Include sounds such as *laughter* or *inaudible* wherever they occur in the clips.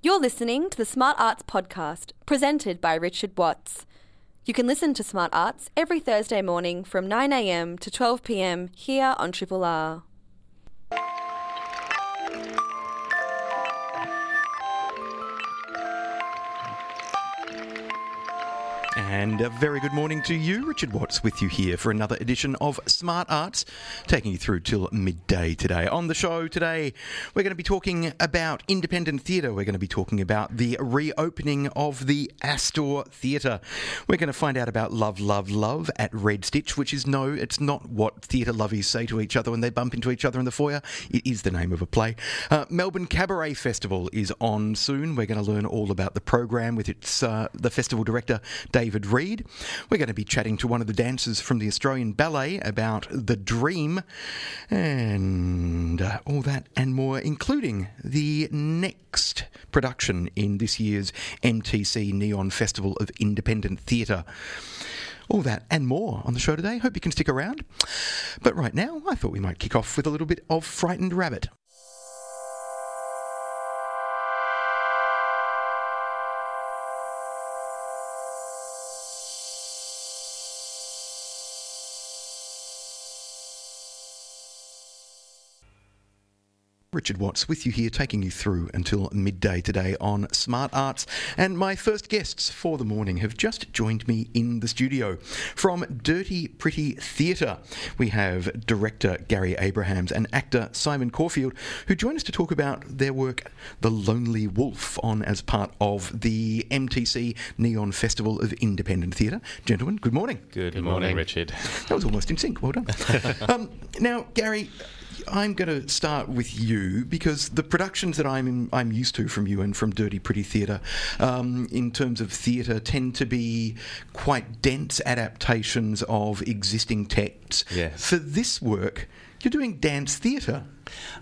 You're listening to the Smart Arts Podcast, presented by Richard Watts. You can listen to Smart Arts every Thursday morning from 9am to 12pm here on Triple R. And a very good morning to you. Richard Watts with you here for another edition of Smart Arts, taking you through till midday today. On the show today, we're going to be talking about independent theatre. We're going to be talking about the reopening of the Astor Theatre. We're going to find out about Love, Love, Love at Red Stitch, which is no, it's not what theatre lovies say to each other when they bump into each other in the foyer. It is the name of a play. Uh, Melbourne Cabaret Festival is on soon. We're going to learn all about the program with its uh, the festival director, David Reed. We're going to be chatting to one of the dancers from the Australian Ballet about the dream and uh, all that and more, including the next production in this year's MTC Neon Festival of Independent Theatre. All that and more on the show today. Hope you can stick around. But right now, I thought we might kick off with a little bit of Frightened Rabbit. Richard Watts with you here, taking you through until midday today on Smart Arts. And my first guests for the morning have just joined me in the studio. From Dirty Pretty Theatre, we have director Gary Abrahams and actor Simon Caulfield, who join us to talk about their work, The Lonely Wolf, on as part of the MTC Neon Festival of Independent Theatre. Gentlemen, good morning. Good, good morning, morning, Richard. That was almost in sync. Well done. *laughs* um, now, Gary, I'm going to start with you because the productions that I'm in, I'm used to from you and from Dirty Pretty Theatre, um, in terms of theatre, tend to be quite dense adaptations of existing texts. Yes. For this work, you're doing dance theatre.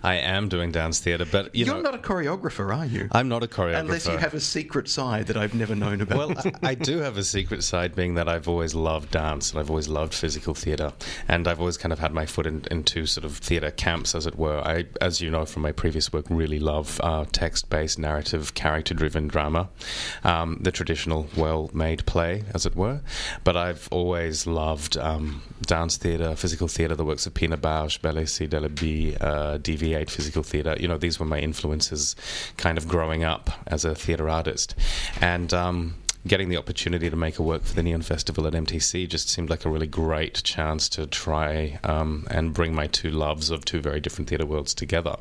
I am doing dance theatre, but you are not a choreographer, are you? I'm not a choreographer. Unless you have a secret side that I've never known about. Well, I, I, do have a secret side, being that I've always loved dance and I've always loved physical theatre, and I've always kind of had my foot in, into sort of theatre camps, as it were. I, as you know from my previous work, really love uh, text-based, narrative, character-driven drama, um, the traditional, well-made play, as it were. But I've always loved um, dance theatre, physical theatre, the works of Pina Bausch, Belleci, Delaby. Uh, DV8 physical theatre. You know, these were my influences kind of growing up as a theatre artist. And, um, getting the opportunity to make a work for the Neon Festival at MTC just seemed like a really great chance to try um, and bring my two loves of two very different theatre worlds together.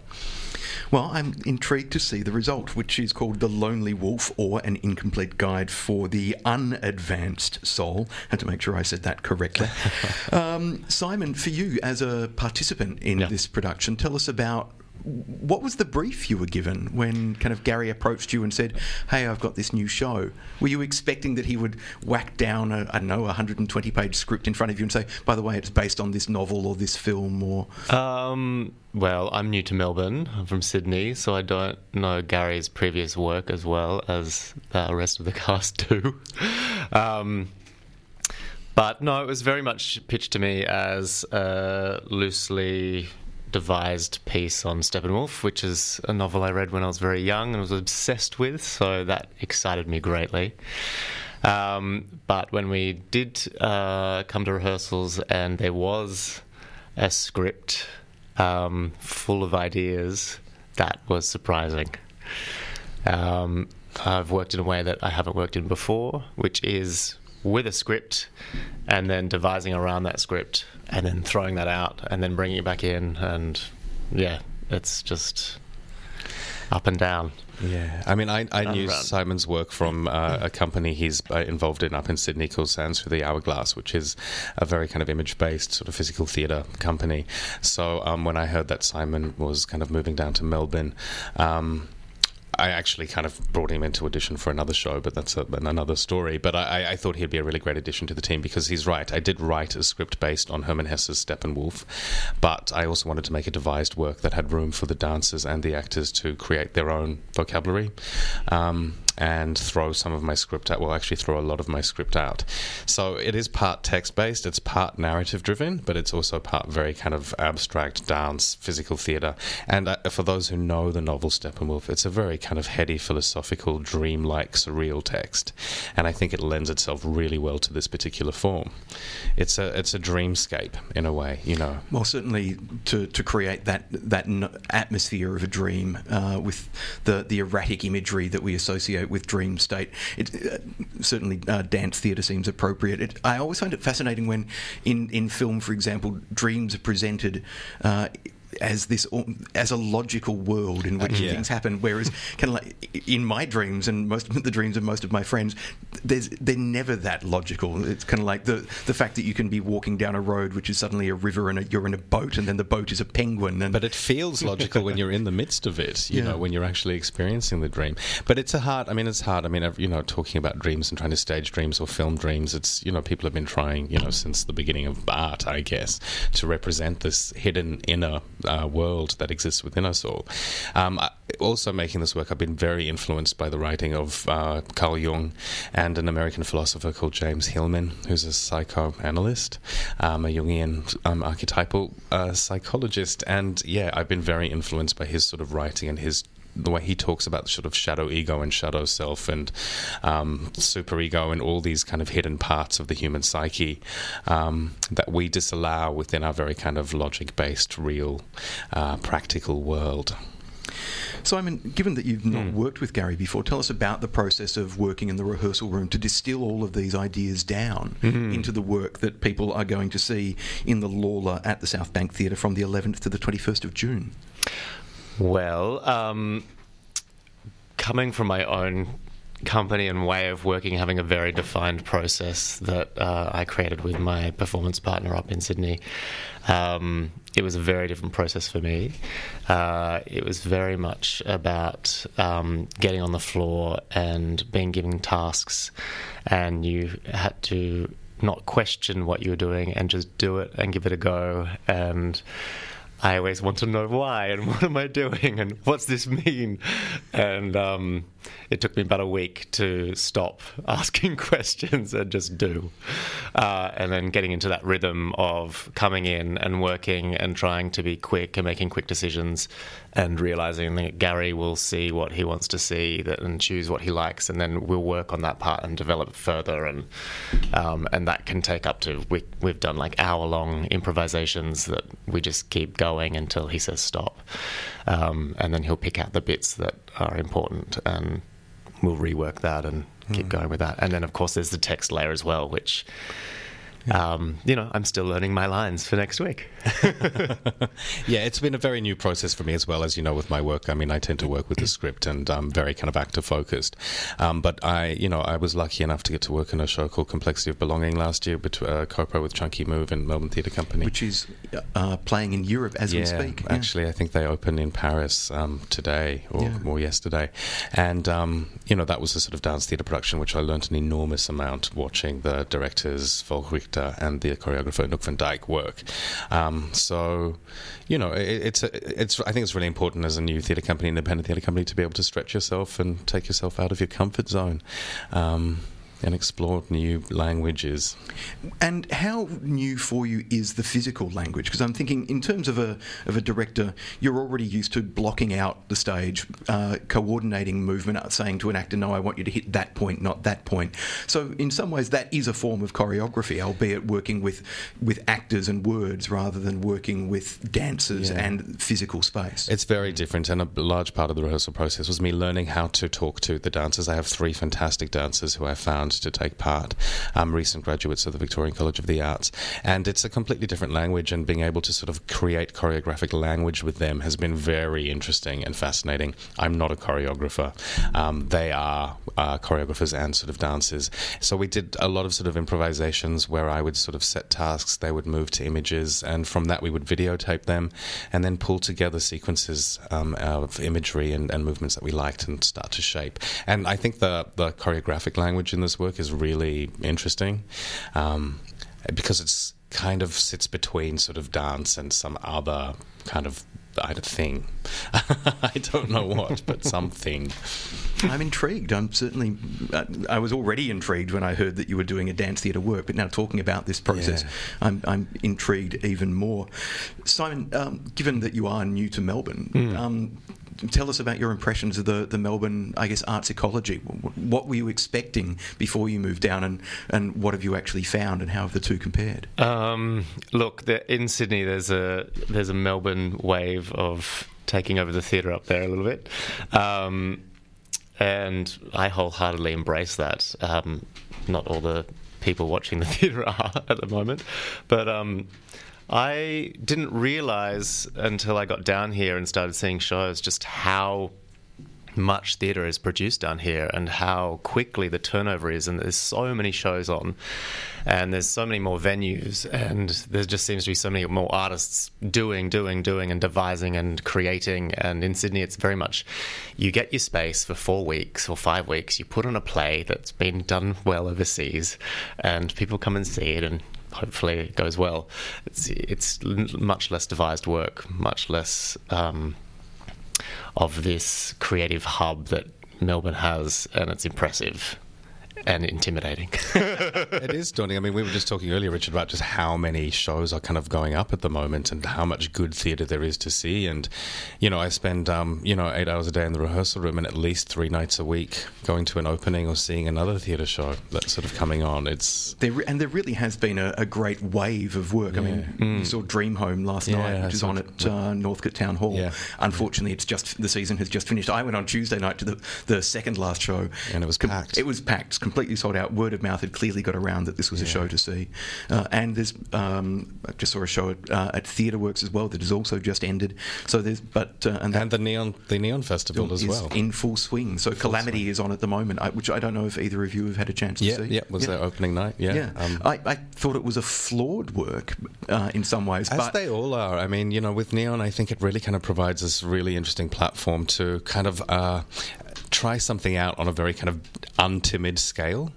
Well, I'm intrigued to see the result, which is called The Lonely Wolf or An Incomplete Guide for the Unadvanced Soul. Had to make sure I said that correctly. *laughs* um, Simon, for you as a participant in yeah. this production, tell us about what was the brief you were given when kind of Gary approached you and said, "Hey, I've got this new show"? Were you expecting that he would whack down a I don't know a 120 page script in front of you and say, "By the way, it's based on this novel or this film"? Or um, well, I'm new to Melbourne. I'm from Sydney, so I don't know Gary's previous work as well as the rest of the *laughs* cast do. um, but no, it was very much pitched to me as a loosely devised piece on Steppenwolf, which is a novel I read when I was very young and was obsessed with, so that excited me greatly. Um, but when we did uh, come to rehearsals and there was a script um, full of ideas, that was surprising. Um, I've worked in a way that I haven't worked in before, which is with a script and then devising around that script and then throwing that out and then bringing it back in and yeah it's just up and down yeah, I mean, I, I knew run. Simon's work from uh, a company he's uh, involved in up in Sydney called Sands for the Hourglass, which is a very kind of image based sort of physical theatre company. So um, when I heard that Simon was kind of moving down to Melbourne, um, I actually kind of brought him into audition for another show, but that's a, another story. But I, I, thought he'd be a really great addition to the team because he's right. I did write a script based on Hermann Hesse's Steppenwolf, but I also wanted to make a devised work that had room for the dancers and the actors to create their own vocabulary. Um, and throw some of my script out. Well, actually, throw a lot of my script out. So it is part text based, it's part narrative driven, but it's also part very kind of abstract dance, physical theatre. And uh, for those who know the novel Steppenwolf, it's a very kind of heady, philosophical, dream-like, surreal text, and I think it lends itself really well to this particular form. It's a it's a dreamscape in a way, you know. Well, certainly to, to create that that atmosphere of a dream uh, with the the erratic imagery that we associate with dream state, it uh, certainly uh, dance theatre seems appropriate. It, I always find it fascinating when in in film, for example, dreams are presented uh, as this as a logical world in which yeah. things happen. Whereas, kind of like in my dreams and most of *laughs* the dreams of most of my friends, there's they're never that logical. It's kind of like the the fact that you can be walking down a road which is suddenly a river and a, you're in a boat, and then the boat is a penguin. And but it feels logical when you're in the midst of it. You yeah. know, when you're actually experiencing the dream. But it's a hard. I mean, it's hard. I mean, you know, talking about dreams and trying to stage dreams or film dreams. It's you know, people have been trying you know since the beginning of art, I guess, to represent this hidden inner uh, world that exists within us all. Um, also, making this work, I've been very influenced by the writing of uh, Carl Jung and an American philosopher called James Hillman, who's a psychoanalyst, um, a Jungian um, archetypal uh, psychologist. And yeah, I've been very influenced by his sort of writing and his the way he talks about the sort of shadow ego and shadow self and um, super ego and all these kind of hidden parts of the human psyche um, that we disallow within our very kind of logic based, real, uh, practical world. Simon, given that you've not mm. worked with Gary before, tell us about the process of working in the rehearsal room to distill all of these ideas down mm-hmm. into the work that people are going to see in the Lawler at the South Bank Theatre from the 11th to the 21st of June. Well, um, coming from my own company and way of working, having a very defined process that uh, I created with my performance partner up in Sydney. Um, it was a very different process for me. Uh, it was very much about um, getting on the floor and being given tasks, and you had to not question what you were doing and just do it and give it a go and I always want to know why and *laughs* what am I doing and what's this mean? And um, it took me about a week to stop *laughs* asking *laughs* questions and just do. Uh, and then getting into that rhythm of coming in and working and trying to be quick and making quick decisions and realizing that Gary will see what he wants to see that, and choose what he likes. And then we'll work on that part and develop further. And, um, and that can take up to, we, we've done like hour long improvisations that we just keep going until he says stop. Um, and then he'll pick out the bits that are important and we'll rework that and keep mm. going with that. And then, of course, there's the text layer as well, which *laughs* um, you know, I'm still learning my lines for next week. *laughs* yeah, it's been a very new process for me as well, as you know, with my work. I mean, I tend to work with the script and I'm very kind of actor focused. Um, but I, you know, I was lucky enough to get to work in a show called Complexity of Belonging last year, between uh, co-pro with Chunky Move and Melbourne Theatre Company, which is uh, playing in Europe as yeah, we speak. Yeah. Actually, I think they opened in Paris um, today or, yeah. or, yesterday, and um, you know, that was a sort of dance theatre production which I learned an enormous amount watching the directors Falk and the choreographer Nook van Dyke work. Um, so, you know, it, it's a, it's I think it's really important as a new theatre company, independent theatre company, to be able to stretch yourself and take yourself out of your comfort zone. Um, and explored new languages. And how new for you is the physical language? Because I'm thinking, in terms of a of a director, you're already used to blocking out the stage, uh, coordinating movement, uh, saying to an actor, "No, I want you to hit that point, not that point." So, in some ways, that is a form of choreography, albeit working with with actors and words rather than working with dancers yeah. and physical space. It's very different, and a large part of the rehearsal process was me learning how to talk to the dancers. I have three fantastic dancers who I found to take part, um, recent graduates of the Victorian College of the Arts. And it's a completely different language, and being able to sort of create choreographic language with them has been very interesting and fascinating. I'm not a choreographer, um, they are uh, choreographers and sort of dancers. So we did a lot of sort of improvisations where I would sort of set tasks, they would move to images, and from that we would videotape them and then pull together sequences um, of imagery and, and movements that we liked and start to shape. And I think the, the choreographic language in this work is really interesting um, because it's kind of sits between sort of dance and some other kind of I thing. *laughs* I don't know what, but *laughs* something. I'm intrigued. I'm certainly. Uh, I was already intrigued when I heard that you were doing a dance theatre work, but now talking about this process, Yeah. I'm, I'm intrigued even more. Simon, um, given that you are new to Melbourne, Hmm. um, tell us about your impressions of the, the Melbourne, I guess, arts ecology. What were you expecting before you moved down, and, and what have you actually found, and how have the two compared? Um, look, the, in Sydney, there's a there's a Melbourne wave of taking over the theatre up there a little bit, um, and I wholeheartedly embrace that. Um, not all the people watching the *laughs* theatre are at the moment, but um, I didn't realise until I got down here and started seeing shows just how much theatre is produced down here and how quickly the turnover is. And there's so many shows on and there's so many more venues and there just seems to be so many more artists doing doing doing and devising and creating. And in Sydney it's very much you get your space for 4 weeks or 5 weeks you put on a play that's been done well overseas and people come and see it and hopefully it goes well. It's it's much less devised work much less um, of this creative hub that Melbourne has, and it's impressive and intimidating. *laughs* it is daunting. I mean, we were just talking earlier, Richard, about just how many shows are kind of going up at the moment and how much good theatre there is to see. And, you know, I spend, um, you know, eight hours a day in the rehearsal room and at least three nights a week going to an opening or seeing another theatre show that's sort of coming on. It's There, and there really has been a, a great wave of work. I mean, you saw Dream Home last Yeah, night, which is on at uh, Northcote Town Hall. Yeah. Unfortunately, it's just the season has just finished. I went on Tuesday night to the, the second last show, And it was Com- packed. It was packed, completely sold out. Word of mouth had clearly got around that this was a show to see. Uh, and there's um, I just saw a show at, uh, at Theatre Works as well that has also just ended. So there's but uh, and and the neon the neon festival as well. in full swing. So Calamity is on at the moment, I, which I don't know if either of you have had a chance to yeah, see. yeah, was their opening night. Yeah, Yeah, Um, I, I thought it was a flawed work uh, in some ways, As but they all are. I mean, you know, with Neon, I think it really kind of provides this really interesting platform to kind of uh, try something out on a very kind of untimid scale.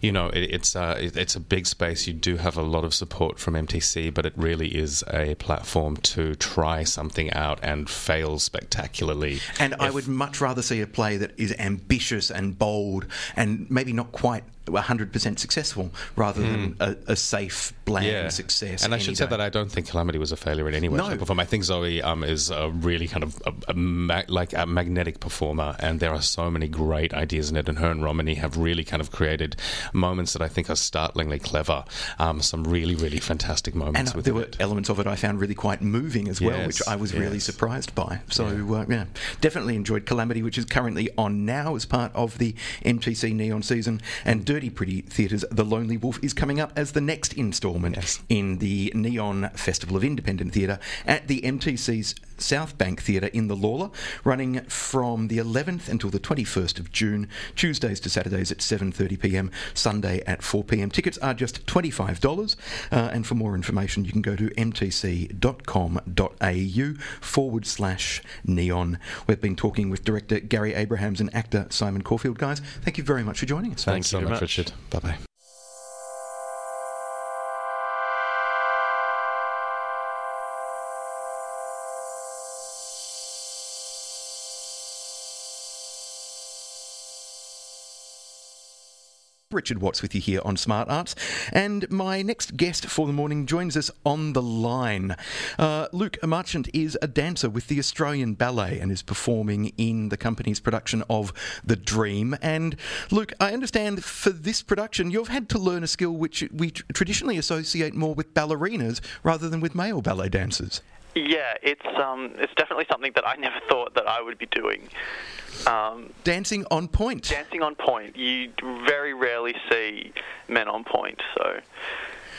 You know, it, it's uh, it, it's a big space. You do have a lot of support from MTC, but it really is a platform to try something out and fail spectacularly. and I would much rather see a play that is ambitious and bold and maybe not quite 100% successful rather than a, a safe, bland success. And I should say that I don't think Calamity was a failure in any way, No. shape, or form. I think Zoe um, is a really kind of a, a ma- like a magnetic performer, and there are so many great ideas in it. And her and Romany have really kind of created moments that I think are startlingly clever. Um, some really, really fantastic moments And with there were it. elements of it I found really quite moving as well, Yes, which I was really surprised by. So, uh, yeah, definitely enjoyed Calamity, which is currently on now as part of the MTC Neon season. And Dirty Pretty Theatres, The Lonely Wolf is coming up as the next instalment Yes. in the Neon Festival of Independent Theatre at the MTC's South Bank Theatre in the Lawler, running from the 11th until the 21st of June, Tuesdays to Saturdays at 7.30pm, Sunday at 4pm. Tickets are just $25, uh, and for more information you can go to mtc.com.au forward slash neon. We've been talking with director Gary Abrahams and actor Simon Caulfield. Guys, thank you very much for joining us. Thanks you so very much, much. Richard. Bye bye. Richard Watts with you here on Smart Arts. And my next guest for the morning joins us on the line. Uh, Luke Marchant is a dancer with the Australian Ballet and is performing in the company's production of The Dream. And Luke, I understand for this production you've had to learn a skill which we traditionally associate more with ballerinas rather than with male ballet dancers. Yeah, it's um, it's definitely something that I never *laughs* thought that I would be doing. Um, Dancing on pointe. dancing on pointe, you very rarely see men on pointe. So,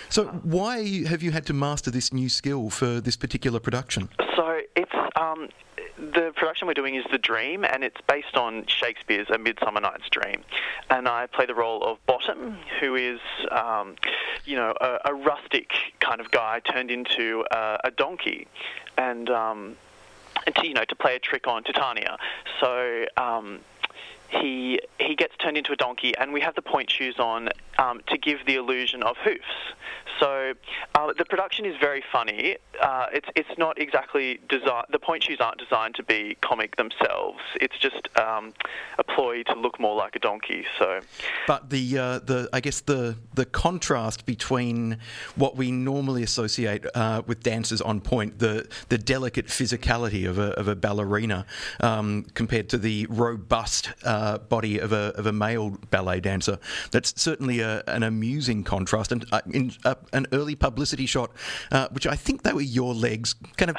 So, why have you had to master this new skill for this particular production? so it's um, the production we're doing is The Dream, and it's based on Shakespeare's A Midsummer Night's Dream. And I play the role of Bottom, who is, um, you know, a, a rustic kind of guy turned into a, a donkey, and um, and to, you know to play a trick on Titania. So. Um, he he gets turned into a donkey, and we have the pointe shoes on um, to give the illusion of hoofs. So uh, the production is very funny. Uh, it's it's not exactly design. The pointe shoes aren't designed to be comic themselves. It's just um, a ploy to look more like a donkey. So, but the uh, the I guess the the contrast between what we normally associate uh, with dancers on pointe, the the delicate physicality of a of a ballerina, um, compared to the robust uh, body of a of a male ballet dancer. That's certainly a, an amusing contrast, and uh, in an early publicity shot, uh, which I think they were your legs, kind of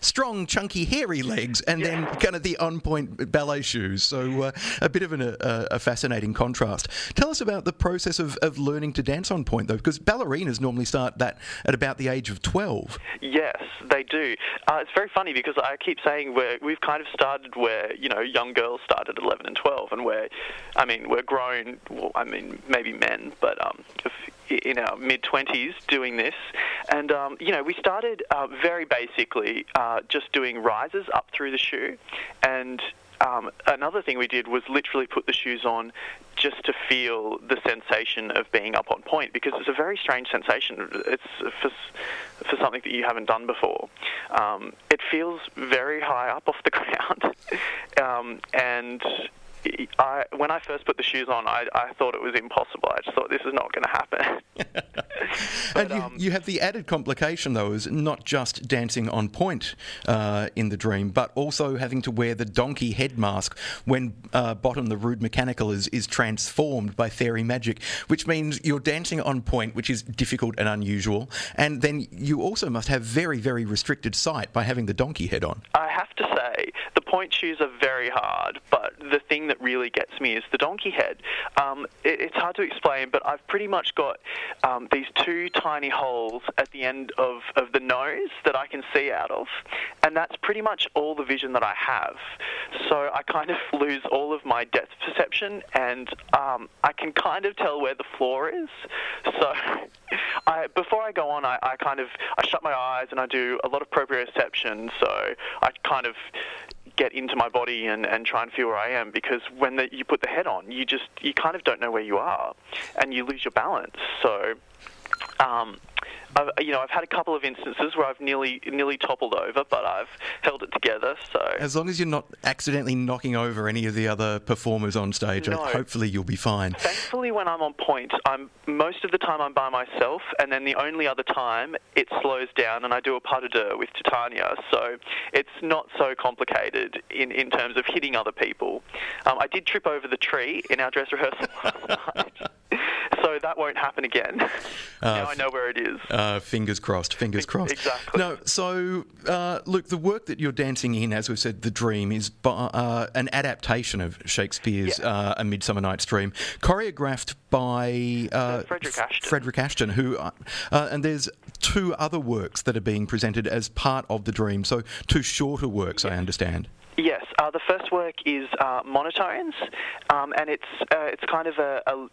strong, chunky, hairy legs, and yeah. then kind of the on pointe ballet shoes. So uh, a bit of an, a, a, fascinating contrast. Tell us about the process of, of learning to dance on pointe, though, because ballerinas normally start that at about the age of 12. Yes, they do. Uh, it's very funny because I keep saying we're, we've kind of started where, you know, young girls start at 11 and 12, and we're, I mean, we're grown, well, I mean, maybe men, but um, in our mid 20s doing this. And, um, you know, we started uh, very basically uh, just doing rises up through the shoe. And um, another thing we did was literally put the shoes on just to feel the sensation of being up on pointe because it's a very strange sensation. It's for, for something that you haven't done before. Um, it feels very high up off the *laughs* ground, um, and I, when I first put the shoes on, I, I thought it was impossible. I just thought this is not going to happen. *laughs* but, and you, um, you, have the added complication, though, is not just dancing on pointe uh, in the dream, but also having to wear the donkey head mask when uh, Bottom, the rude mechanical, is, is transformed by fairy magic, which means you're dancing on pointe, which is difficult and unusual. And then you also must have very, very restricted sight by having the donkey head on. I have to say, the pointe shoes are very hard, but the thing that really gets me is the donkey head. Um, it, it's hard to explain, but I've pretty much got um, these two tiny holes at the end of, of the nose that I can see out of, and that's pretty much all the vision that I have. So I kind of *laughs* lose all of my depth perception, and um, I can kind of tell where the floor is. So *laughs* I, before I go on, I, I kind of I shut my eyes and I do a lot of proprioception. So I kind of get into my body and, and try and feel where I am because when the, you put the head on, you just you kind of don't know where you are, and you lose your balance. So. Um, I've, you know, I've had a couple of instances where I've nearly nearly toppled over, but I've held it together. So as long as you're not accidentally knocking over any of the other performers on stage, no. hopefully you'll be fine. Thankfully, when I'm on pointe, I'm most of the time I'm by myself, and then the only other time it slows down, and I do a pas de deux with Titania. So it's not so complicated in in terms of hitting other people. Um, I did trip over the tree in our dress rehearsal *laughs* last night so that won't happen again. *laughs* Uh, now I know where it is. Uh, fingers crossed. Fingers crossed. Exactly. No, so uh, look, the work that you're dancing in, as we've said, the Dream is uh, an adaptation of Shakespeare's yeah. Uh, A Midsummer Night's Dream, choreographed by uh, Frederick Ashton. Frederick Ashton, who, and there's two other works that are being presented as part of the Dream. So two shorter works, I understand. Yes, uh, the first work is uh, Monotones, um, and it's uh, it's kind of a, a,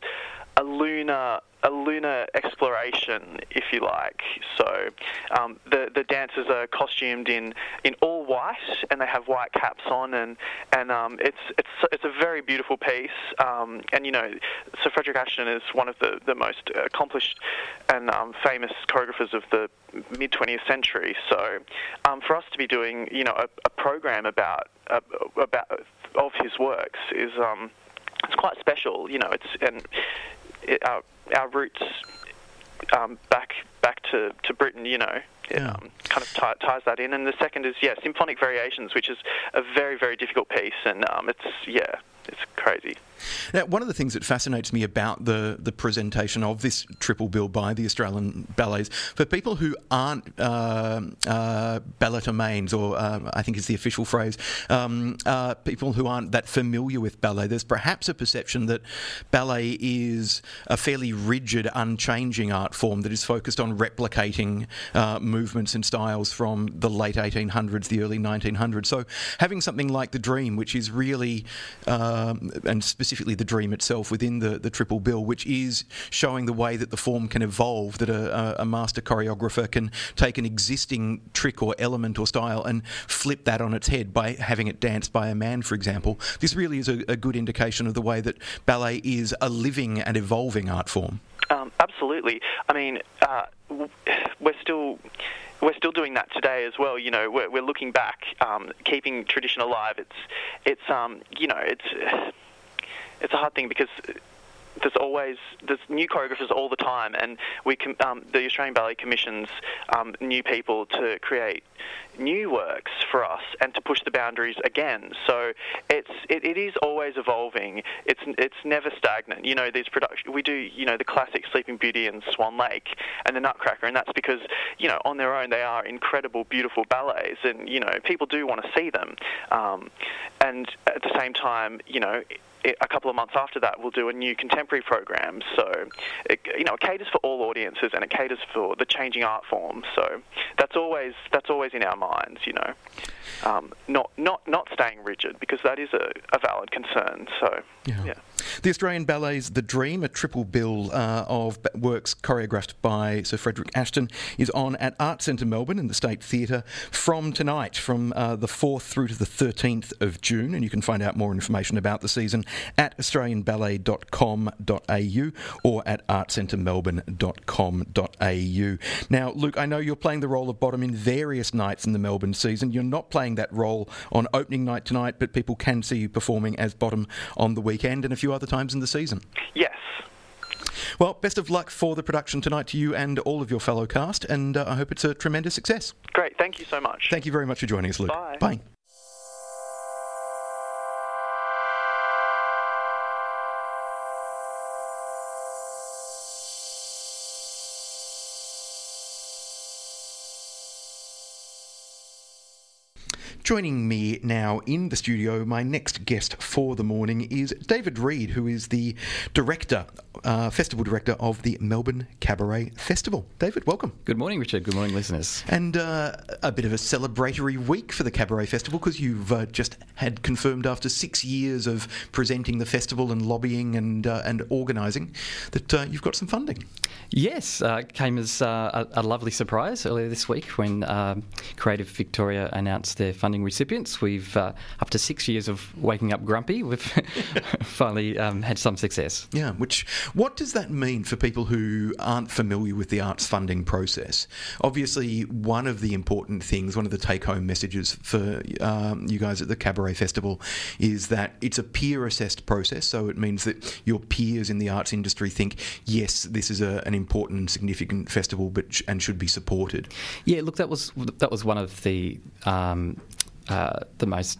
a lunar a lunar exploration, if you like. So um, the the dancers are costumed in, in all white, and they have white caps on, and and um, it's it's it's a very beautiful piece. Um, and you know, Sir Frederick Ashton is one of the, the most accomplished and um, famous choreographers of the mid 20th century. So um, for us to be doing you know a, a program about uh, about of his works is um, it's quite special. You know, it's and it, our our roots um, back back to, to Britain, you know, it, yeah. um, kind of t- ties that in. And the second is yeah, symphonic variations, which is a very very difficult piece, and um, it's yeah, it's crazy. Now, one of the things that fascinates me about the, the presentation of this triple bill by the Australian Ballets, for people who aren't uh, uh, balletomanes, or uh, I think is the official phrase, um, uh, people who aren't that familiar with ballet, there's perhaps a perception that ballet is a fairly rigid, unchanging art form that is focused on replicating uh, movements and styles from the late 1800s, the early 1900s. So having something like The Dream, which is really, um, and specifically specifically the dream itself within the, the triple bill, which is showing the way that the form can evolve, that a, a master choreographer can take an existing trick or element or style and flip that on its head by having it danced by a man, for example. This really is a, a good indication of the way that ballet is a living and evolving art form. Um, absolutely. I mean, uh, we're still we're still doing that today as well. You know, we're, we're looking back, um, keeping tradition alive. It's it's um, you know it's it's a hard thing because there's always there's new choreographers all the time, and we com- um, the Australian Ballet commissions um, new people to create new works for us and to push the boundaries again. So it's it, it is always evolving. It's it's never stagnant. You know, these production we do you know the classic Sleeping Beauty and Swan Lake and the Nutcracker, and that's because you know on their own they are incredible, beautiful ballets, and you know people do want to see them. Um, and at the same time, you know a couple of months after that, we'll do a new contemporary program. So, it, you know, it caters for all audiences and it caters for the changing art form. So that's always that's always in our minds. You know, um, not not not staying rigid because that is a, a valid concern. So Yeah. yeah. The Australian Ballet's The Dream, a triple bill uh, of works choreographed by Sir Frederick Ashton, is on at Art Centre Melbourne in the State Theatre from tonight, from uh, the 4th through to the 13th of June. And you can find out more information about the season at australianballet.com.au or at artcentremelbourne.com.au. Now, Luke, I know you're playing the role of bottom in various nights in the Melbourne season. You're not playing that role on opening night tonight, but people can see you performing as bottom on the weekend and a few other times in the season. Yes. Well, best of luck for the production tonight to you and all of your fellow cast, and uh, I hope it's a tremendous success. Great. Thank you so much. Thank you very much for joining us, Luke. Bye. Bye. Joining me now in the studio, my next guest for the morning is David Reed, who is the director, uh, festival director of the Melbourne Cabaret Festival. David, welcome. Good morning, Richard. Good morning, listeners. And uh, a bit of a celebratory week for the Cabaret Festival because you've uh, just had confirmed after six years of presenting the festival and lobbying and uh, and organising that uh, you've got some funding. Yes, uh, came as uh, a, a lovely surprise earlier this week when um, Creative Victoria announced their funding recipients. We've, uh, after six years of waking up grumpy, we've *laughs* finally um, had some success. Yeah, which what does that mean for people who aren't familiar with the arts funding process? Obviously, one of the important things, one of the take-home messages for um, you guys at the Cabaret Festival is that it's a peer-assessed process. So it means that your peers in the arts industry think, yes, this is a, an important and significant festival, but sh- and should be supported. Yeah, look, that was that was one of the um, uh, the most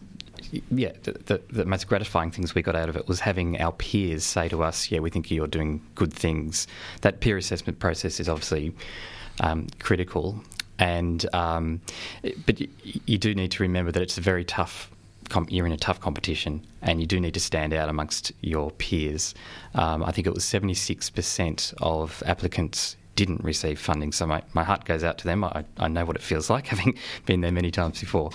yeah the, the, the most gratifying things we got out of it was having our peers say to us, "Yeah, we think you're doing good things." That peer assessment process is obviously um, critical, and um, but you, you do need to remember that it's a very tough. You're in a tough competition, and you do need to stand out amongst your peers. Um, I think it was 76% of applicants didn't receive funding. So my, my heart goes out to them. I, I know what it feels like, *laughs* having been there many times before.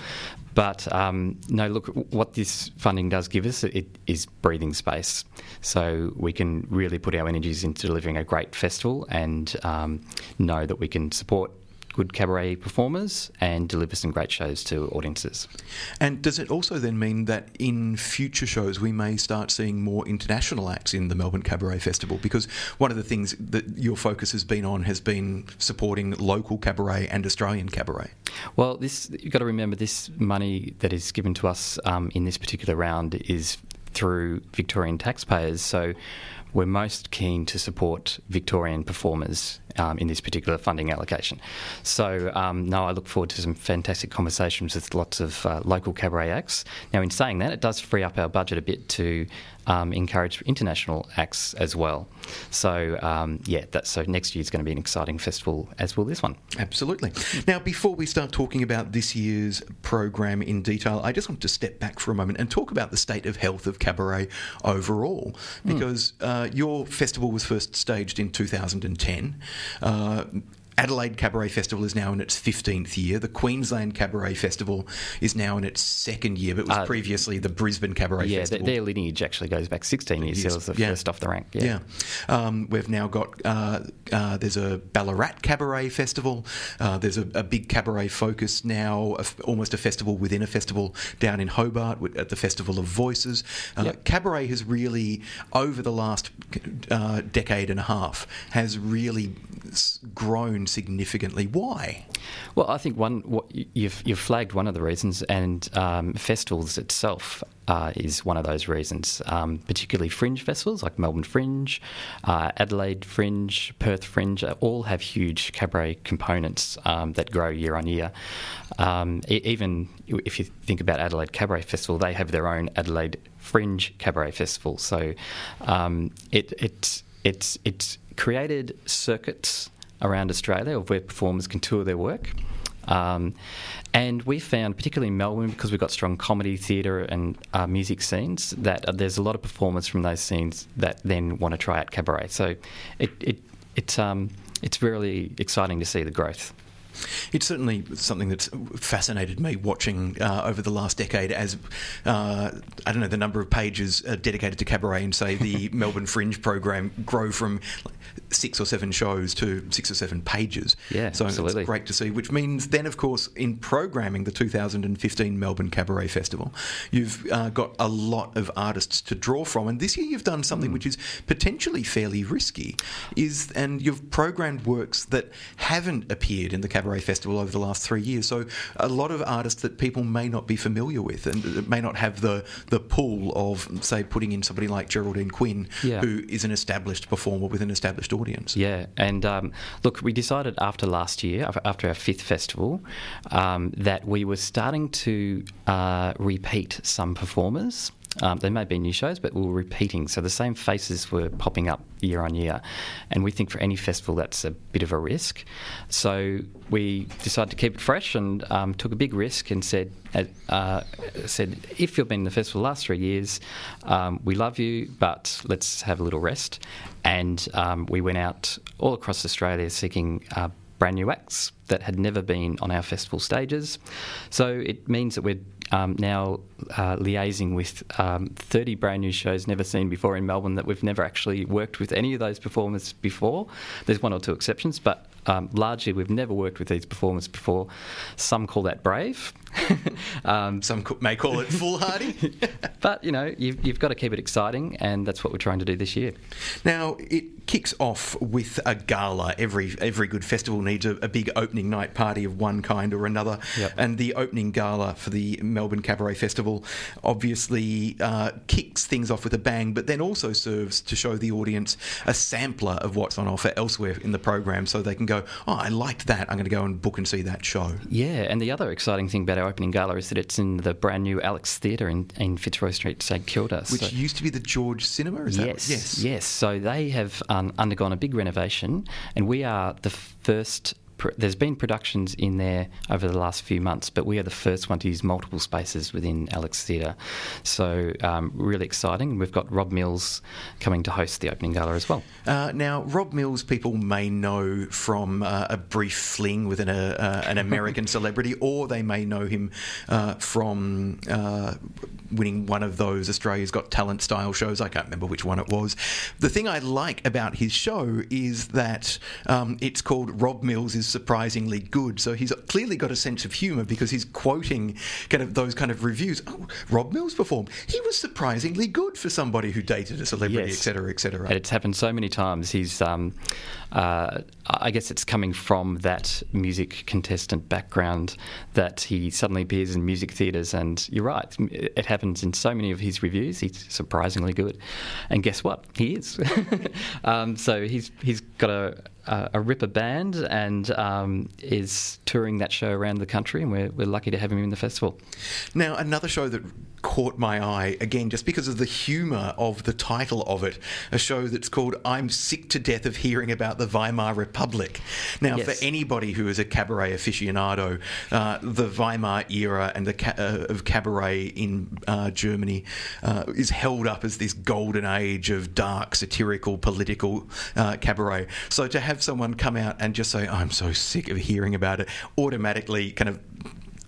But um, no, look, what this funding does give us it is breathing space. So we can really put our energies into delivering a great festival and um, know that we can support good cabaret performers and deliver some great shows to audiences. And does it also then mean that in future shows we may start seeing more international acts in the Melbourne Cabaret Festival? Because one of the things that your focus has been on has been supporting local cabaret and Australian cabaret. Well, this you've got to remember this money that is given to us um, in this particular round is through Victorian taxpayers. So we're most keen to support Victorian performers um, in this particular funding allocation. So, um, no, I look forward to some fantastic conversations with lots of uh, local cabaret acts. Now, in saying that, it does free up our budget a bit to um, encourage international acts as well. So, um, yeah, that's, so next year's going to be an exciting festival, as will this one. Absolutely. Now, before we start talking about this year's program in detail, I just want to step back for a moment and talk about the state of health of cabaret overall, because uh, your festival was first staged in 2010. Uh, Adelaide Cabaret Festival is now in its 15th year. The Queensland Cabaret Festival is now in its second year, but it was Uh, previously the Brisbane Cabaret Festival. yeah, their, lineage actually goes back 16 years. So it was the Yeah. first off the rank. Yeah. Yeah. Um, we've now got, uh, uh, there's a Ballarat Cabaret Festival. Uh, there's a, a big cabaret focus now, a f- almost a festival within a festival down in Hobart at the Festival of Voices. Uh, Yep. Cabaret has really, over the last uh, decade and a half, has really grown significantly. Why? Well, I think one you've you've flagged one of the reasons, and um, festivals itself uh, is one of those reasons. Um, particularly fringe festivals like Melbourne Fringe, uh, Adelaide Fringe, Perth Fringe, uh, all have huge cabaret components um, that grow year on year. Um, even if you think about Adelaide Cabaret Festival, they have their own Adelaide Fringe Cabaret Festival. So um, it it it's it's created circuits around Australia of where performers can tour their work. Um, and we found, particularly in Melbourne, because we've got strong comedy, theatre, and uh, music scenes, that uh, there's a lot of performers from those scenes that then want to try out cabaret. So it, it, it's, um, it's really exciting to see the growth. It's certainly something that's fascinated me watching uh, over the last decade as, uh, I don't know, the number of pages uh, dedicated to cabaret and, say, the *laughs* Melbourne Fringe program grow from six or seven shows to six or seven pages. Yeah, so absolutely. it's great to see, which means then, of course, in programming the 2015 Melbourne Cabaret Festival, you've uh, got a lot of artists to draw from. And this year you've done something which is potentially fairly risky, is and you've programmed works that haven't appeared in the Cabaret Festival over the last three years. So a lot of artists that people may not be familiar with and may not have the, the pull of, say, putting in somebody like Geraldine Quinn, Yeah. who is an established performer with an established audience. Yeah, and um, look, we decided after last year, after our fifth festival, um, that we were starting to uh, repeat some performers. Um, they may be new shows, but we were repeating. So the same faces were popping up year on year. And we think for any festival that's a bit of a risk. So we decided to keep it fresh and um, took a big risk and said, uh, said if you've been in the festival the last three years, um, we love you, but let's have a little rest. And um, we went out all across Australia seeking uh, brand new acts that had never been on our festival stages. So it means that we're um, now uh, liaising with um, 30 brand new shows never seen before in Melbourne that we've never actually worked with any of those performers before. There's one or two exceptions, but um, largely we've never worked with these performers before. Some call that brave. *laughs* um, Some may call it foolhardy. *laughs* but, you know, you've, you've got to keep it exciting, and that's what we're trying to do this year. Now it kicks off with a gala. Every every good festival needs a, a big opening night party of one kind or another, Yep. and the opening gala for the Melbourne Cabaret Festival obviously uh, kicks things off with a bang, but then also serves to show the audience a sampler of what's on offer elsewhere in the program, so they can go, "Oh, I liked that. I'm going to go and book and see that show." Yeah, and the other exciting thing about our opening gala is that it's in the brand new Alex Theatre in, in Fitzroy Street, St Kilda. Which So- used to be the George Cinema, is that yes, yes? yes. So they have um, undergone a big renovation, and we are the first. Pr- there's been productions in there over the last few months, but we are the first one to use multiple spaces within Alex Theatre. So um, really exciting. We've got Rob Mills coming to host the opening gala as well. Uh, now, Rob Mills, people may know from uh, a brief fling with an, uh, uh, an *laughs* American celebrity, or they may know him uh, from uh, winning one of those Australia's Got Talent style shows. I can't remember which one it was. The thing I like about his show is that um, it's called Rob Mills is surprisingly good. So he's clearly got a sense of humour because he's quoting kind of those kind of reviews. Oh, Rob Mills performed. He was surprisingly good for somebody who dated a celebrity, Yes. etc., etc. And it's happened so many times. He's, um, uh, I guess it's coming from that music contestant background that he suddenly appears in music theatres. And you're right, it happens in so many of his reviews. He's surprisingly good. And guess what? He is. *laughs* um, so he's he's got a a, a ripper band and um, is touring that show around the country, and we're, we're lucky to have him in the festival. Now, another show that caught my eye, again, just because of the humour of the title of it, a show that's called I'm Sick to Death of Hearing About the Weimar Republic. Now, Yes. for anybody who is a cabaret aficionado, uh, the Weimar era and the ca- uh, of cabaret in uh, Germany uh, is held up as this golden age of dark, satirical, political uh, cabaret. So to have have someone come out and just say, "I'm so sick of hearing about it," automatically kind of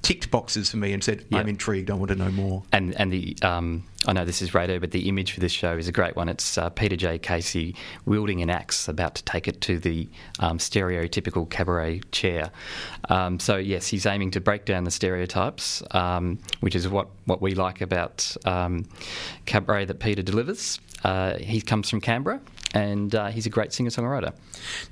ticked boxes for me and said, "I'm intrigued. I want to know more." And and the um, I know this is radio, but the image for this show is a great one. It's uh, Peter J. Casey wielding an axe, about to take it to the um, stereotypical cabaret chair. Um, so yes, he's aiming to break down the stereotypes, um, which is what what we like about um, cabaret that Peter delivers. Uh, he comes from Canberra, and uh, he's a great singer songwriter.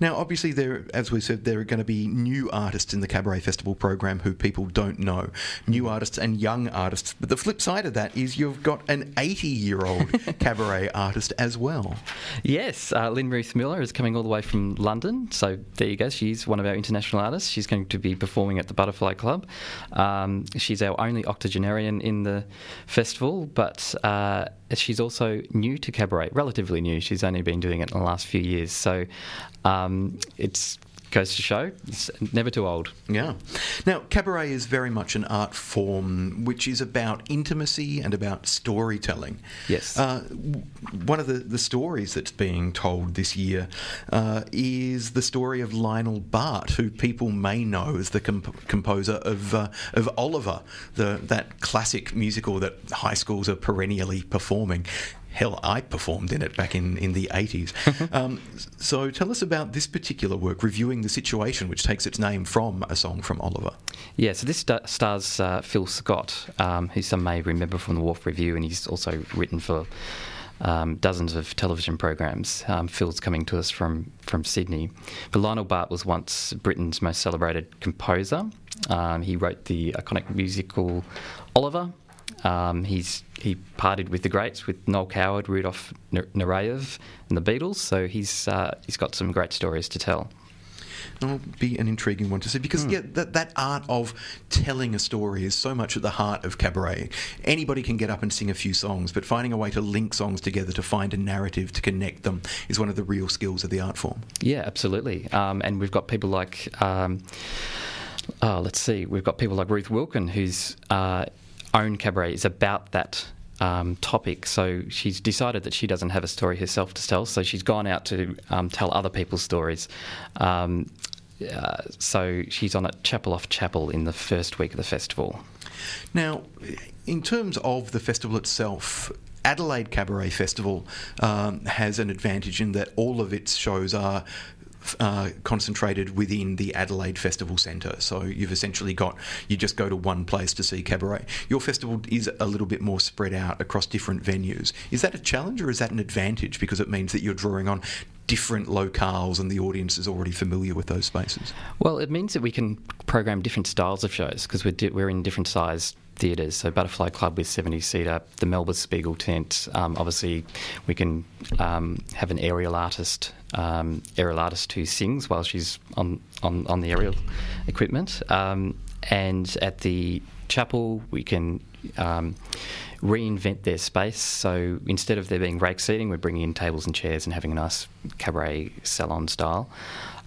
Now, obviously, there, as we said, there are going to be new artists in the Cabaret Festival program who people don't know, new artists and young artists. But the flip side of that is you've got an 80-year-old *laughs* cabaret artist as well. Yes, uh, Lynn Ruth Miller is coming all the way from London. So there you go. She's one of our international artists. She's going to be performing at the Butterfly Club. Um, she's our only octogenarian in the festival, but uh, she's also new to cabaret, relatively new. She's only been doing it in the last few years. So um, it goes to show it's never too old. Yeah. Now, cabaret is very much an art form which is about intimacy and about storytelling. Yes. Uh, one of the, the stories that's being told this year uh, is the story of Lionel Bart, who people may know as the comp- composer of uh, of Oliver, the that classic musical that high schools are perennially performing. Hell, I performed in it back in, in the 80s. *laughs* um, so tell us about this particular work, reviewing the situation, which takes its name from a song from Oliver. Yeah, so this sta- stars uh, Phil Scott, um, who some may remember from the Wharf Review, and he's also written for um, dozens of television programs. Um, Phil's coming to us from, from Sydney. But Lionel Bart was once Britain's most celebrated composer. Um, he wrote the iconic musical Oliver. Um, he's he partied with the greats, with Noel Coward, Rudolf Nureyev, and the Beatles. So he's uh, he's got some great stories to tell. That'll be an intriguing one to see because yeah, that, that art of telling a story is so much at the heart of cabaret. Anybody can get up and sing a few songs, but finding a way to link songs together to find a narrative to connect them is one of the real skills of the art form. Yeah, absolutely. Um, and we've got people like, um, oh, let's see, we've got people like Ruth Wilkin, who's uh, own cabaret is about that. Um, topic, so she's decided that she doesn't have a story herself to tell, so she's gone out to um, tell other people's stories. Um, uh, so she's on at Chapel off Chapel in the first week of the festival. Now, in terms of the festival itself, Adelaide Cabaret Festival um, has an advantage in that all of its shows are uh, concentrated within the Adelaide Festival Centre. So you've essentially got, you just go to one place to see cabaret. Your festival is a little bit more spread out across different venues. Is that a challenge or is that an advantage because it means that you're drawing on different locales and the audience is already familiar with those spaces? Well, it means that we can program different styles of shows because we're, di- we're in different size theatres. So Butterfly Club with 70 seater, the Melba Spiegeltent. Um, obviously, we can um, have an aerial artist, um, aerial artist who sings while she's on on, on the aerial equipment. Um, and at the chapel, we can. Um, reinvent their space. So instead of there being rake seating, we're bringing in tables and chairs and having a nice cabaret salon style.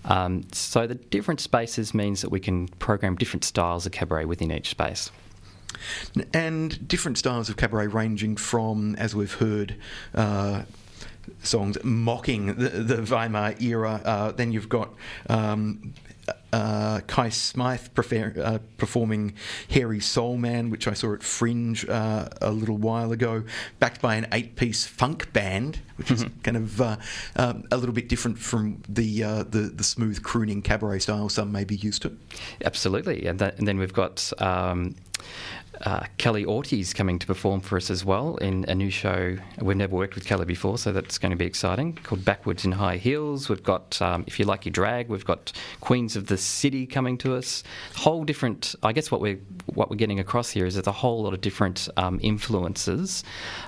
Um, so the different spaces means that we can program different styles of cabaret within each space. And different styles of cabaret ranging from, as we've heard, uh, songs mocking the, the Weimar era. Uh, then you've got um, uh, Kai Smythe prefer, uh, performing Hairy Soul Man, which I saw at Fringe uh, a little while ago, backed by an eight piece funk band, which is kind of uh, um, a little bit different from the, uh, the, the smooth crooning cabaret style some may be used to. Absolutely. And, that, and then we've got. Um, uh, Kelly Ortiz coming to perform for us as well in a new show. We've never worked with Kelly before, so that's going to be exciting. Called Backwards in High Heels. We've got, um, if you like your drag, we've got Queens of the City coming to us. Whole different. I guess what we're what we're getting across here is there's a whole lot of different um, influences.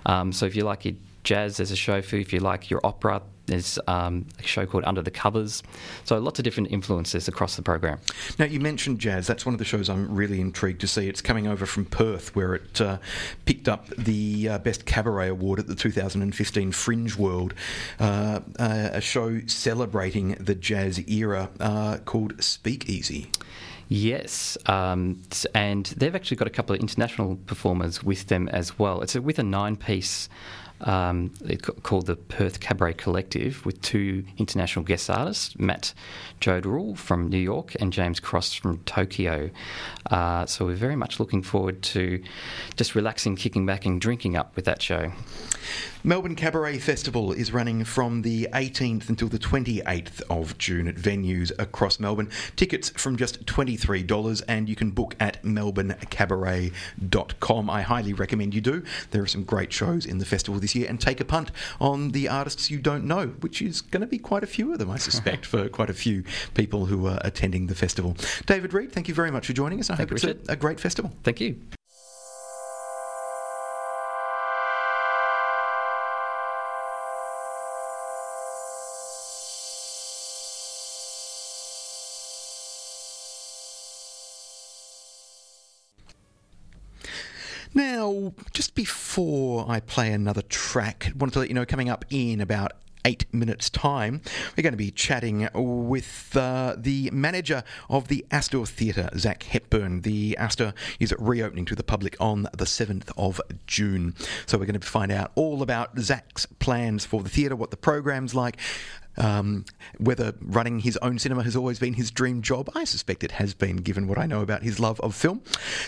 Um, so if you like your jazz, there's a show for you. If you like your opera, there's um, a show called Under the Covers. So lots of different influences across the program. Now, you mentioned jazz. That's one of the shows I'm really intrigued to see. It's coming over from Perth, where it uh, picked up the uh, Best Cabaret Award at the 2015 Fringe World, uh, uh, a show celebrating the jazz era uh, called Speakeasy. Yes, um, and they've actually got a couple of international performers with them as well. It's with a nine-piece um, called the Perth Cabaret Collective with two international guest artists, Matt Jodrell from New York and James Cross from Tokyo. Uh, so we're very much looking forward to just relaxing, kicking back, and drinking up with that show. Melbourne Cabaret Festival is running from the 18th until the 28th of June at venues across Melbourne. Tickets from just $23 and you can book at melbournecabaret.com. I highly recommend you do. There are some great shows in the festival this year and take a punt on the artists you don't know, which is going to be quite a few of them, I suspect, *laughs* for quite a few people who are attending the festival. David Reed, thank you very much for joining us. I thank hope you, it's a, a great festival. Thank you. Just before I play another track, I wanted to let you know coming up in about eight minutes' time, we're going to be chatting with uh, the manager of the Astor Theatre, Zach Hepburn. The Astor is reopening to the public on the 7th of June. So we're going to find out all about Zach's plans for the theatre, what the program's like, um, whether running his own cinema has always been his dream job, I suspect it has been, given what I know about his love of film.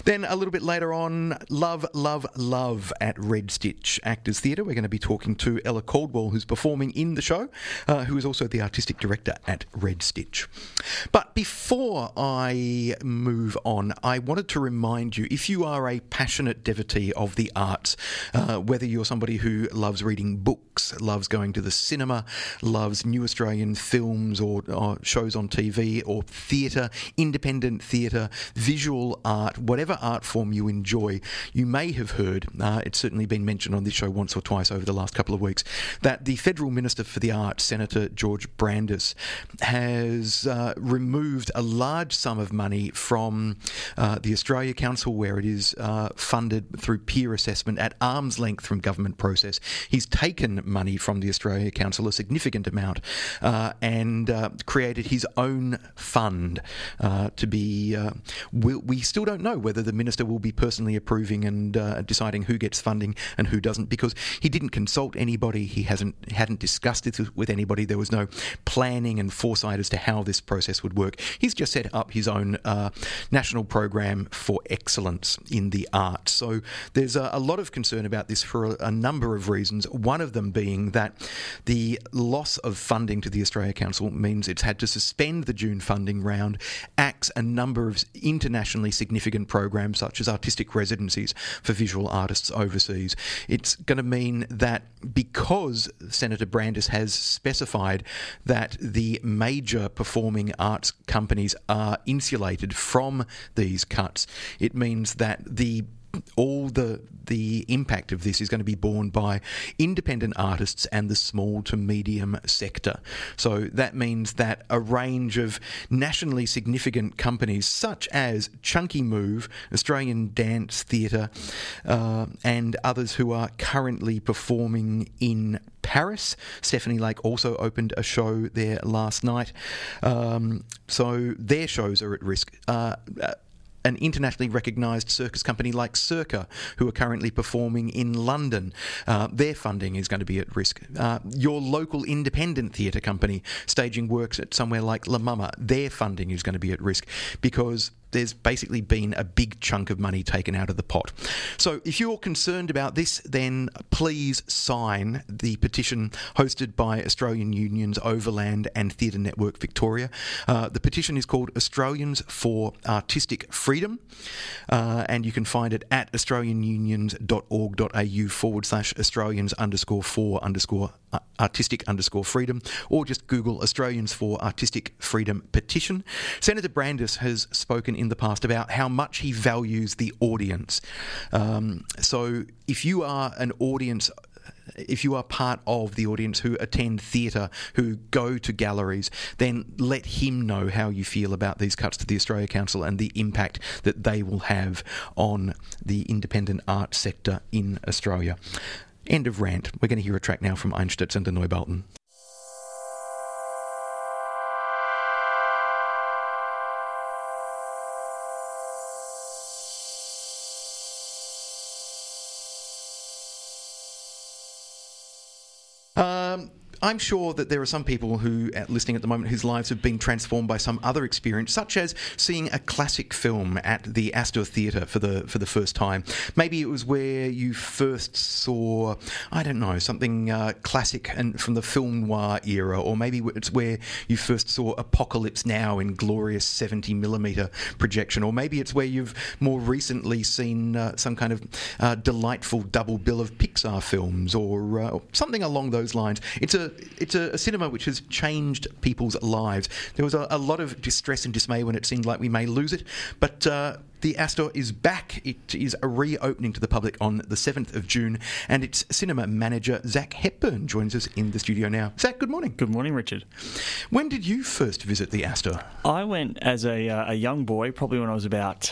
Then a little bit later on, Love, Love, Love at Red Stitch Actors Theatre. We're going to be talking to Ella Caldwell, who's performing in the show, uh, who is also the artistic director at Red Stitch. But before I move on, I wanted to remind you if you are a passionate devotee of the arts, uh, whether you're somebody who loves reading books, loves going to the cinema, loves new Australian films or, or shows on TV or theatre, independent theatre, visual art, whatever art form you enjoy, you may have heard, uh, it's certainly been mentioned on this show once or twice over the last couple of weeks, that the Federal Minister for the Arts, Senator George Brandis, has uh, removed a large sum of money from uh, the Australia Council, where it is uh, funded through peer assessment at arm's length from government process. He's taken money from the Australia Council, a significant amount, uh, and uh, created his own fund uh, to be. Uh, we'll, we still don't know whether the minister will be personally approving and uh, deciding who gets funding and who doesn't because he didn't consult anybody. He hasn't hadn't discussed it with anybody. There was no planning and foresight as to how this process would work. He's just set up his own national program for excellence in the arts. So there's a, a lot of concern about this for a, a number of reasons. One of them being that the loss of funding to the Australia Council means it's had to suspend the June funding round, axe a number of internationally significant programs such as artistic residencies for visual artists overseas. It's going to mean that because Senator Brandis has specified that the major performing arts companies are insulated from these cuts, it means that the all the the impact of this is going to be borne by independent artists and the small to medium sector. So that means that a range of nationally significant companies such as Chunky Move, Australian Dance Theatre, uh, and others who are currently performing in Paris. Stephanie Lake also opened a show there last night. Um, so their shows are at risk. Uh, an internationally recognised circus company like Circa, who are currently performing in London. Uh, their funding is going to be at risk. Uh, your local independent theatre company staging works at somewhere like La Mama, their funding is going to be at risk because there's basically been a big chunk of money taken out of the pot. So if you're concerned about this, then please sign the petition hosted by Australian Unions Overland and Theatre Network Victoria. Uh, the petition is called Australians for Artistic Freedom, uh, and you can find it at australianunions.org.au forward slash Australians underscore for underscore uh, artistic underscore freedom, or just Google Australians for Artistic Freedom petition. Senator Brandis has spoken in in the past about how much he values the audience. Um, so if you are an audience if you are part of the audience who attend theatre, who go to galleries, then let him know how you feel about these cuts to the Australia Council and the impact that they will have on the independent art sector in Australia. End of rant. We're going to hear a track now from Einstürzende Neubauten. Um, I'm sure that there are some people who are listening at the moment whose lives have been transformed by some other experience, such as seeing a classic film at the Astor Theatre for the for the first time. Maybe it was where you first saw, I don't know, something uh, classic and from the film noir era, or maybe it's where you first saw Apocalypse Now in glorious 70 millimeter projection, or maybe it's where you've more recently seen uh, some kind of uh, delightful double bill of Pixar films, or uh, something along those lines. It's a it's a, a, cinema which has changed people's lives. There was a, a, lot of distress and dismay when it seemed like we may lose it, but uh, the Astor is back. It is reopening to the public on the 7th of June, and its cinema manager, Zach Hepburn, joins us in the studio now. Zach, good morning. Good morning, Richard. When did you first visit the Astor? I went as a, uh, a young boy, probably when I was about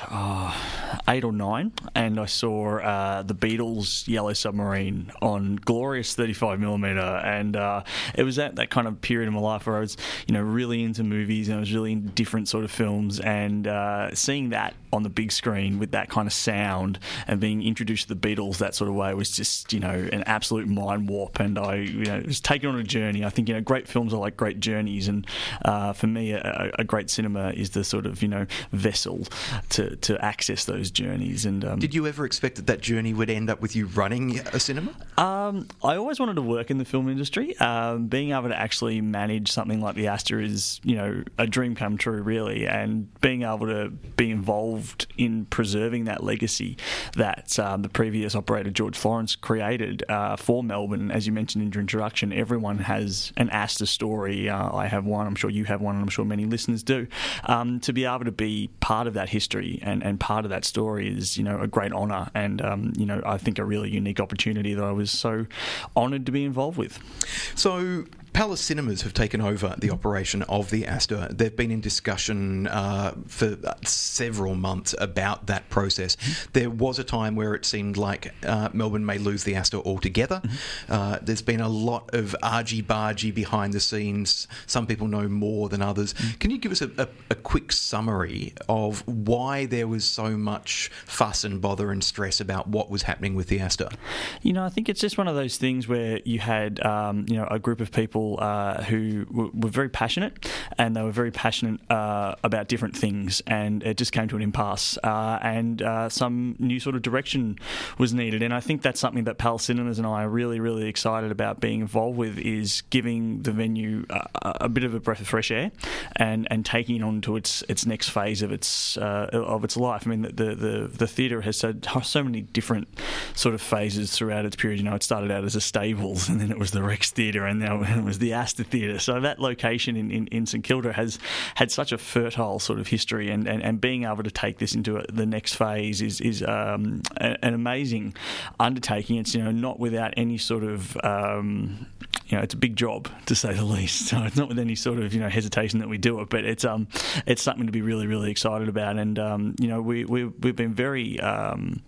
eight or nine, and I saw uh, the Beatles' Yellow Submarine on glorious 35mm, and uh, it was at that kind of period in my life where I was, you know, really into movies and I was really into different sort of films, and uh, seeing that on the big screen with that kind of sound and being introduced to the Beatles that sort of way was just you know an absolute mind warp. And I you know was taken on a journey. I think you know great films are like great journeys, and uh, for me, a, a, great cinema is the sort of you know vessel to to access those journeys. And um, did you ever expect that that journey would end up with you running a cinema? Um, I always wanted to work in the film industry. Um, being able to actually manage something like the Astor is you know a dream come true, really, and being able to be involved involved in preserving that legacy that um, the previous operator George Florence created uh, for Melbourne. As you mentioned in your introduction, everyone has an Astor story. Uh, I have one. I'm sure you have one, and I'm sure many listeners do. Um, to be able to be part of that history and, and part of that story is you know a great honour and um, you know I think a really unique opportunity that I was so honoured to be involved with. So Palace Cinemas have taken over the operation of the Astor. They've been in discussion uh, for several months about that process. There was a time where it seemed like uh, Melbourne may lose the Astor altogether. Mm-hmm. Uh, there's been a lot of argy bargy behind the scenes. Some people know more than others. Mm-hmm. Can you give us a, a, a, quick summary of why there was so much fuss and bother and stress about what was happening with the Astor? You know, I think it's just one of those things where you had, um, you know, a group of people people uh, who were, were, very passionate and they were very passionate uh, about different things, and it just came to an impasse. Uh, and uh, some new sort of direction was needed, and I think that's something that Pal Cinemas and I are really, really excited about being involved with is giving the venue a, a bit of a breath of fresh air and, and taking it on to its its next phase of its uh, of its life. I mean, the the, the theatre has had *laughs* so many different sort of phases throughout its period. You know, it started out as a stables, and then it was the Rex Theatre, and now *laughs* was the Astor Theatre. So that location in, in, in, St Kilda has had such a fertile sort of history, and, and, and being able to take this into the next phase is is um, an amazing undertaking. It's you know not without any sort of um, you know, it's a big job to say the least. So it's not with any sort of you know hesitation that we do it, but it's um it's something to be really really excited about. And um, you know we we we've been very um,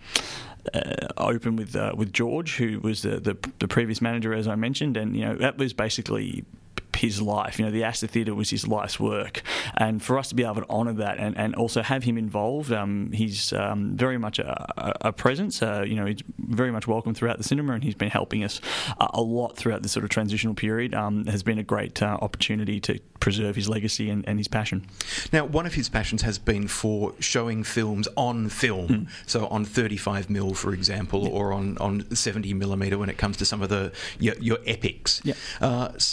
uh, open with uh, with George, who was the, the, the previous manager, as I mentioned, and you know that was basically his life. You know, the Astor Theatre was his life's work, and for us to be able to honour that and, and also have him involved, um, he's um, very much a, a, presence. Uh, you know, he's very much welcome throughout the cinema, and he's been helping us a, a lot throughout this sort of transitional period. Um, has been a great uh, opportunity to preserve his legacy and, and, his passion. Now, one of his passions has been for showing films on film, mm. so on 35 mil, for example, yeah. or on on 70 millimeter when it comes to some of the your, your epics. Yeah. Uh, so